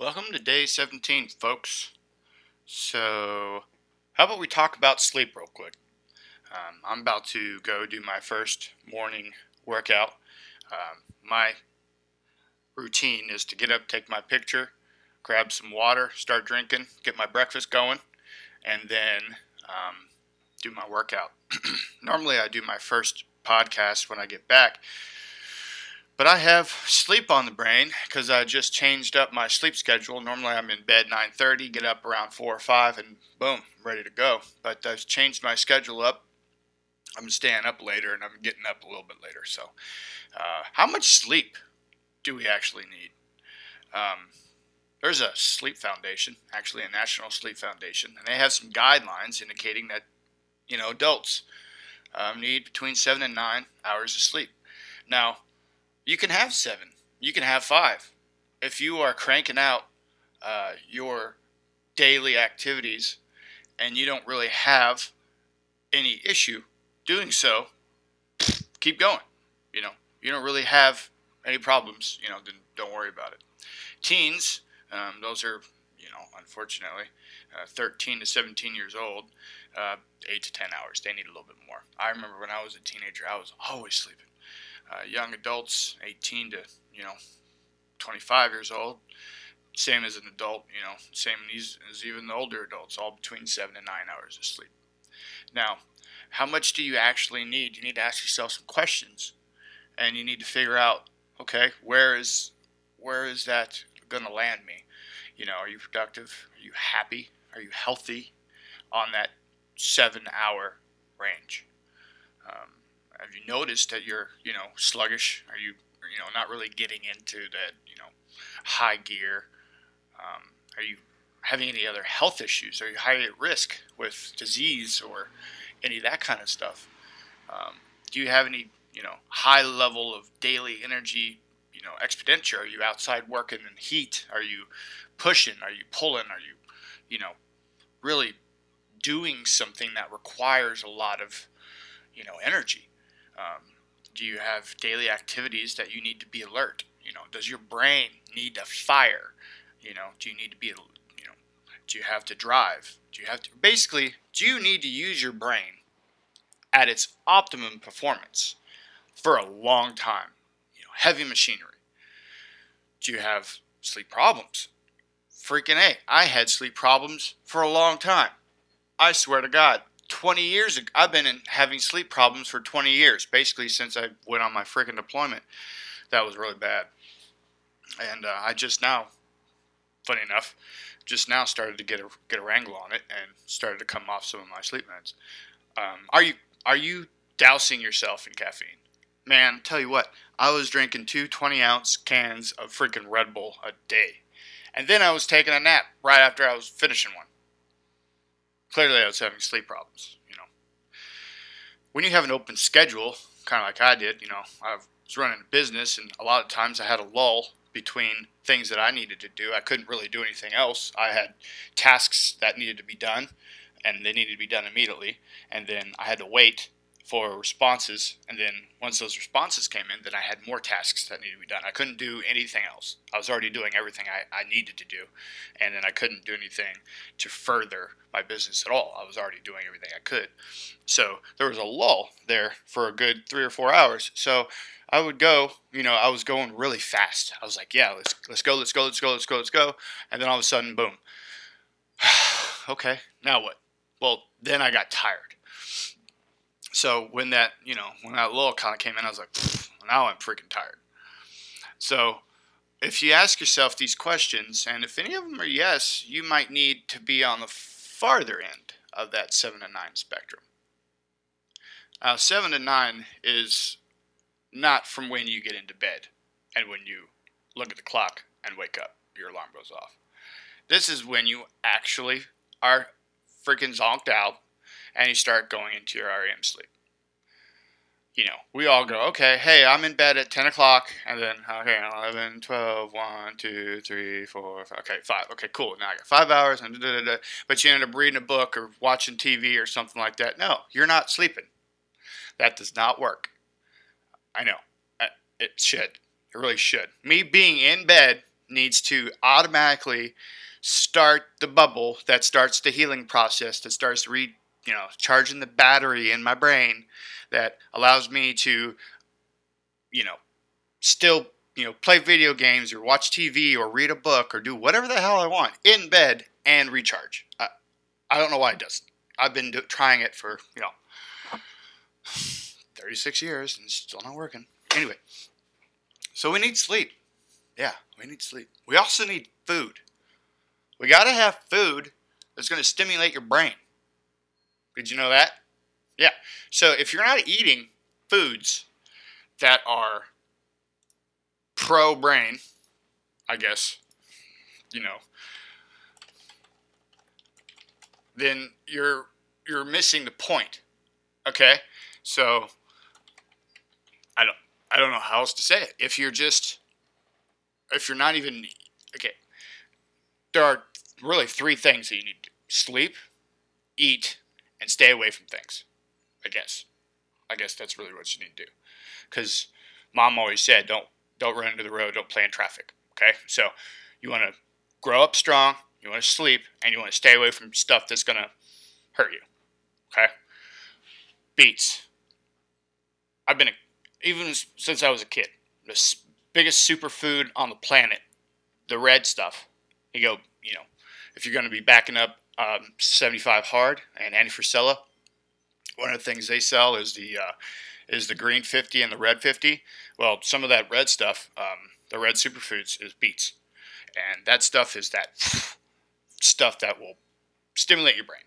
Welcome to day 17, folks. So, how about we talk about sleep real quick? Um, I'm about to go do my first morning workout. Um, my routine is to get up, take my picture, grab some water, start drinking, get my breakfast going, and then um, do my workout. Normally, I do my first podcast when I get back. But I have sleep on the brain because I just changed up my sleep schedule. Normally I'm in bed 9:30, get up around 4 or 5 and boom, ready to go. But I've changed my schedule up. I'm staying up later and I'm getting up a little bit later. So, uh, how much sleep do we actually need? Um, there's a sleep foundation, actually a National Sleep Foundation, and they have some guidelines indicating that you know adults um, need between seven and nine hours of sleep. Now, you can have seven, you can have five. If you are cranking out uh, your daily activities and you don't really have any issue doing so, keep going. You know, you don't really have any problems, you know, then don't worry about it. Teens, um, those are, you know, unfortunately, uh, 13 to 17 years old, uh, 8 to 10 hours. They need a little bit more. I remember when I was a teenager, I was always sleeping. Uh, young adults, 18 to, you know, 25 years old, same as an adult, you know, same as, as even the older adults, all between 7 and 9 hours of sleep. Now, how much do you actually need? You need to ask yourself some questions and you need to figure out okay where is where is that going to land me? You know are you productive? Are you happy? Are you healthy? On that seven hour range. Um, have you noticed that you're you know sluggish? Are you you know not really getting into that you know high gear? Um, are you having any other health issues? Are you high at risk with disease or any of that kind of stuff? Um, do you have any you know high level of daily energy you know expenditure? Are you outside working in heat? Are you pushing? Are you pulling? Are you you know really doing something that requires a lot of you know energy um, do you have daily activities that you need to be alert you know does your brain need to fire you know do you need to be you know do you have to drive do you have to basically do you need to use your brain at its optimum performance for a long time. You know, heavy machinery. Do you have sleep problems? Freaking A. I had sleep problems for a long time. I swear to God, 20 years ago, I've been in, having sleep problems for 20 years, basically since I went on my freaking deployment. That was really bad. And uh, I just now, funny enough, just now started to get a get a wrangle on it and started to come off some of my sleep meds. Um, are you are you dousing yourself in caffeine? Man, tell you what, I was drinking two 20 ounce cans of freaking Red Bull a day. And then I was taking a nap right after I was finishing one. Clearly, I was having sleep problems, you know. When you have an open schedule, kind of like I did, you know, I was running a business, and a lot of times I had a lull between things that I needed to do. I couldn't really do anything else. I had tasks that needed to be done, and they needed to be done immediately. And then I had to wait for responses, and then once those responses came in, then I had more tasks that needed to be done. I couldn't do anything else. I was already doing everything I, I needed to do, and then I couldn't do anything to further my business at all. I was already doing everything I could. So there was a lull there for a good three or four hours. So I would go, you know, I was going really fast. I was like, yeah, let's let's go, let's go, let's go, let's go, let's go. And then all of a sudden, boom. okay, now what? Well, then I got tired so when that you know when that lull kind of came in, I was like, now I'm freaking tired. So if you ask yourself these questions, and if any of them are yes, you might need to be on the farther end of that seven to nine spectrum. Now, seven to nine is not from when you get into bed and when you look at the clock and wake up, your alarm goes off. This is when you actually are freaking zonked out and you start going into your REM sleep. You know, we all go, okay, hey, I'm in bed at 10 o'clock, and then, okay, 11, 12, 1, 2, 3, 4, 5, okay, 5, okay, cool, now I got 5 hours, and da, da, da, but you end up reading a book or watching TV or something like that. No, you're not sleeping. That does not work. I know. It should. It really should. Me being in bed, needs to automatically start the bubble that starts the healing process, that starts re, you know, charging the battery in my brain, that allows me to, you know, still, you know, play video games or watch TV or read a book or do whatever the hell I want in bed and recharge. I, I don't know why it doesn't. I've been do, trying it for, you know, 36 years and it's still not working. Anyway, so we need sleep. Yeah, we need sleep. We also need food. We got to have food that's going to stimulate your brain. Did you know that? Yeah. So if you're not eating foods that are pro brain, I guess, you know, then you're you're missing the point. Okay? So I don't I don't know how else to say it. If you're just if you're not even okay, there are really three things that you need to do. sleep, eat, and stay away from things. I guess. I guess that's really what you need to do. Because mom always said, don't don't run into the road, don't play in traffic. Okay? So you want to grow up strong, you want to sleep, and you want to stay away from stuff that's to hurt you. Okay? Beets. I've been, a, even since I was a kid, the biggest superfood on the planet, the red stuff. You go, you know, if you're going to be backing up um, 75 hard and Andy Frisella, one of the things they sell is the uh, is the green 50 and the red 50. Well, some of that red stuff, um, the red superfoods, is beets, and that stuff is that stuff that will stimulate your brain,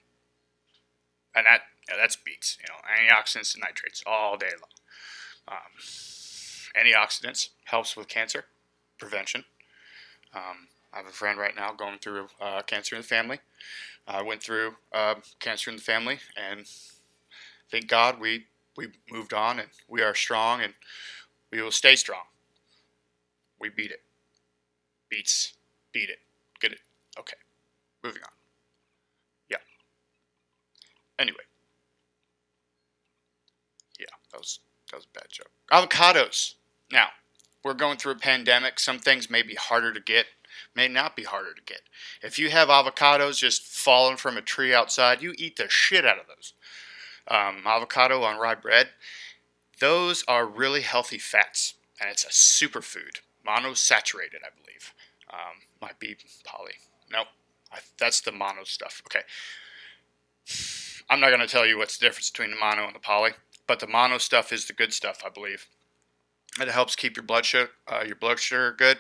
and that yeah, that's beets. You know, antioxidants and nitrates all day long. Um, antioxidants helps with cancer prevention. Um, I have a friend right now going through uh, cancer in the family. I went through uh, cancer in the family, and thank God we we moved on, and we are strong, and we will stay strong. We beat it. Beats. Beat it. Get it. Okay. Moving on. Yeah. Anyway. Yeah, that was that was a bad joke. Avocados. Now, we're going through a pandemic. Some things may be harder to get may not be harder to get. If you have avocados just falling from a tree outside, you eat the shit out of those. Um, avocado on rye bread, those are really healthy fats, and it's a superfood, monosaturated, I believe. Um, might be poly. Nope, I, that's the mono stuff. Okay. I'm not going to tell you what's the difference between the mono and the poly, but the mono stuff is the good stuff, I believe. It helps keep your blood sugar, uh, your blood sugar good,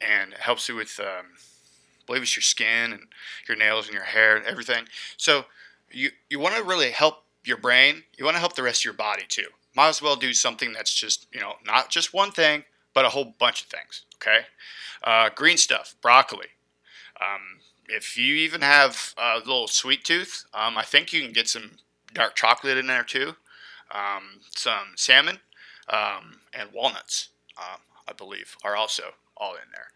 and it helps you with, um, I believe it's your skin and your nails and your hair and everything. So you you want to really help your brain. You want to help the rest of your body too. Might as well do something that's just you know not just one thing, but a whole bunch of things. Okay, uh, green stuff, broccoli. Um, if you even have a little sweet tooth, um, I think you can get some dark chocolate in there too. Um, some salmon um, and walnuts, um, I believe, are also all in there.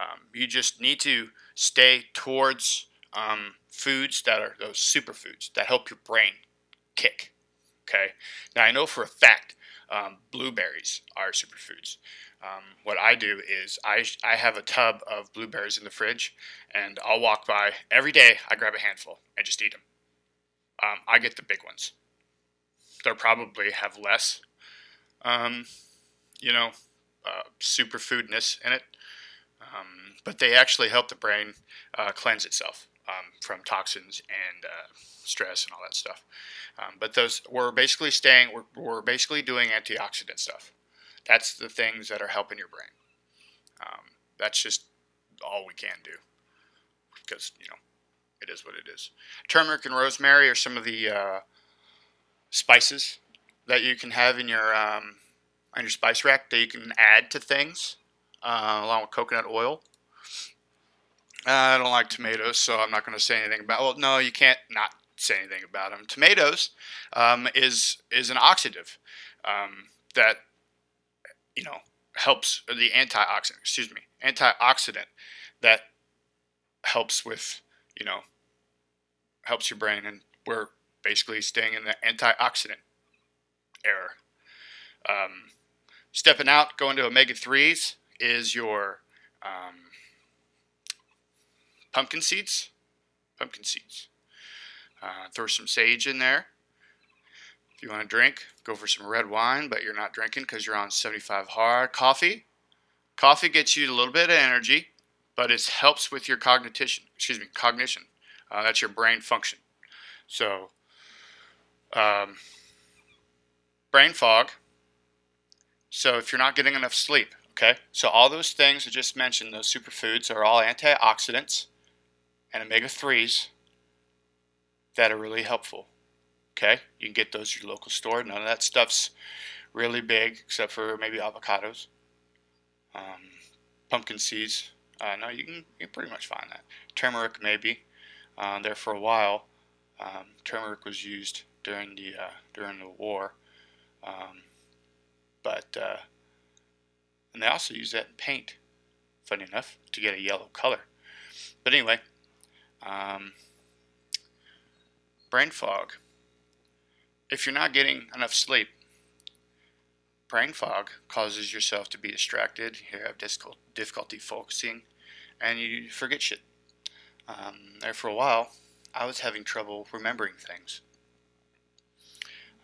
Um, you just need to stay towards um, foods that are those superfoods that help your brain kick. Okay. Now I know for a fact um, blueberries are superfoods. Um, what I do is I, I have a tub of blueberries in the fridge, and I'll walk by every day. I grab a handful and just eat them. Um, I get the big ones. They'll probably have less, um, you know, uh, superfoodness in it. Um, but they actually help the brain uh, cleanse itself um, from toxins and uh, stress and all that stuff. Um, but those we're basically staying. We're, we're basically doing antioxidant stuff. That's the things that are helping your brain. Um, that's just all we can do because you know it is what it is. Turmeric and rosemary are some of the uh, spices that you can have in your um, on your spice rack that you can add to things, uh, along with coconut oil. I don't like tomatoes, so I'm not going to say anything about. Well, no, you can't not say anything about them. Tomatoes um, is is an oxidative um, that you know helps the antioxidant. Excuse me, antioxidant that helps with you know helps your brain, and we're basically staying in the antioxidant era. Um, stepping out, going to omega 3s is your um, pumpkin seeds. Pumpkin seeds. Uh, throw some sage in there. If you want to drink, go for some red wine, but you're not drinking because you're on 75 hard. Coffee. Coffee gets you a little bit of energy, but it helps with your cognition. Excuse me, cognition. Uh, that's your brain function. So, um, brain fog. So if you're not getting enough sleep, okay. So all those things I just mentioned, those superfoods, are all antioxidants and omega threes that are really helpful. Okay, you can get those at your local store. None of that stuff's really big, except for maybe avocados, um, pumpkin seeds. Uh, no, you can you can pretty much find that. Turmeric maybe. Uh, there for a while. Um, turmeric was used during the uh, during the war, um, but uh, and they also use that in paint. Funny enough, to get a yellow color. But anyway, um, brain fog if you're not getting enough sleep, brain fog causes yourself to be distracted. You have difficulty focusing, and you forget shit. Um, there for a while, I was having trouble remembering things.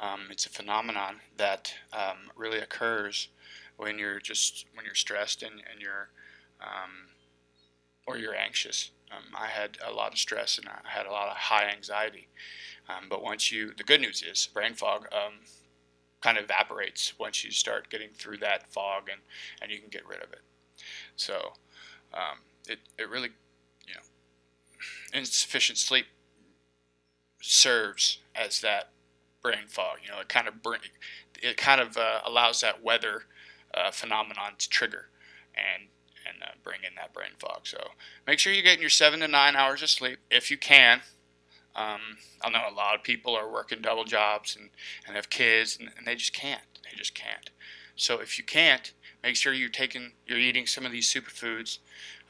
Um, it's a phenomenon that um, really occurs when you're just when you're stressed and, and you're um, or you're anxious. Um, I had a lot of stress and I had a lot of high anxiety. Um, but once you, the good news is brain fog um, kind of evaporates once you start getting through that fog and, and you can get rid of it. So it, it really, you know, insufficient sleep serves as that brain fog. You know, it kind of bring, it kind of uh, allows that weather uh, phenomenon to trigger and and uh, bring in that brain fog. So make sure you're getting your seven to nine hours of sleep if you can. Um, I know a lot of people are working double jobs and, and have kids, and, and they just can't. They just can't. So if you can't, make sure you're taking, you're eating some of these superfoods.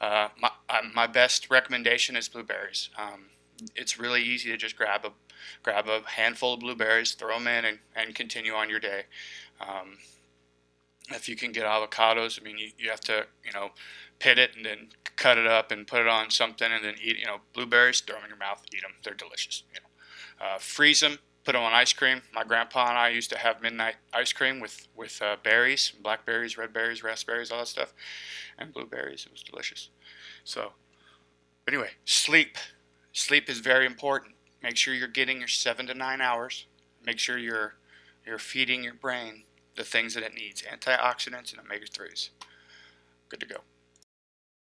Uh, my, uh, my best recommendation is blueberries. Um, it's really easy to just grab a grab a handful of blueberries, throw them in, and, and continue on your day. Um, if you can get avocados, I mean, you, you have to, you know, pit it and then cut it up and put it on something and then eat, you know, blueberries, throw them in your mouth, eat them. They're delicious. You know, uh, freeze them, put them on ice cream. My grandpa and I used to have midnight ice cream with with uh, berries, blackberries, red berries, raspberries, all that stuff, and blueberries. It was delicious. So, anyway, sleep. Sleep is very important. Make sure you're getting your seven to nine hours. Make sure you're you're feeding your brain the things that it needs antioxidants and omega 3s. Good to go.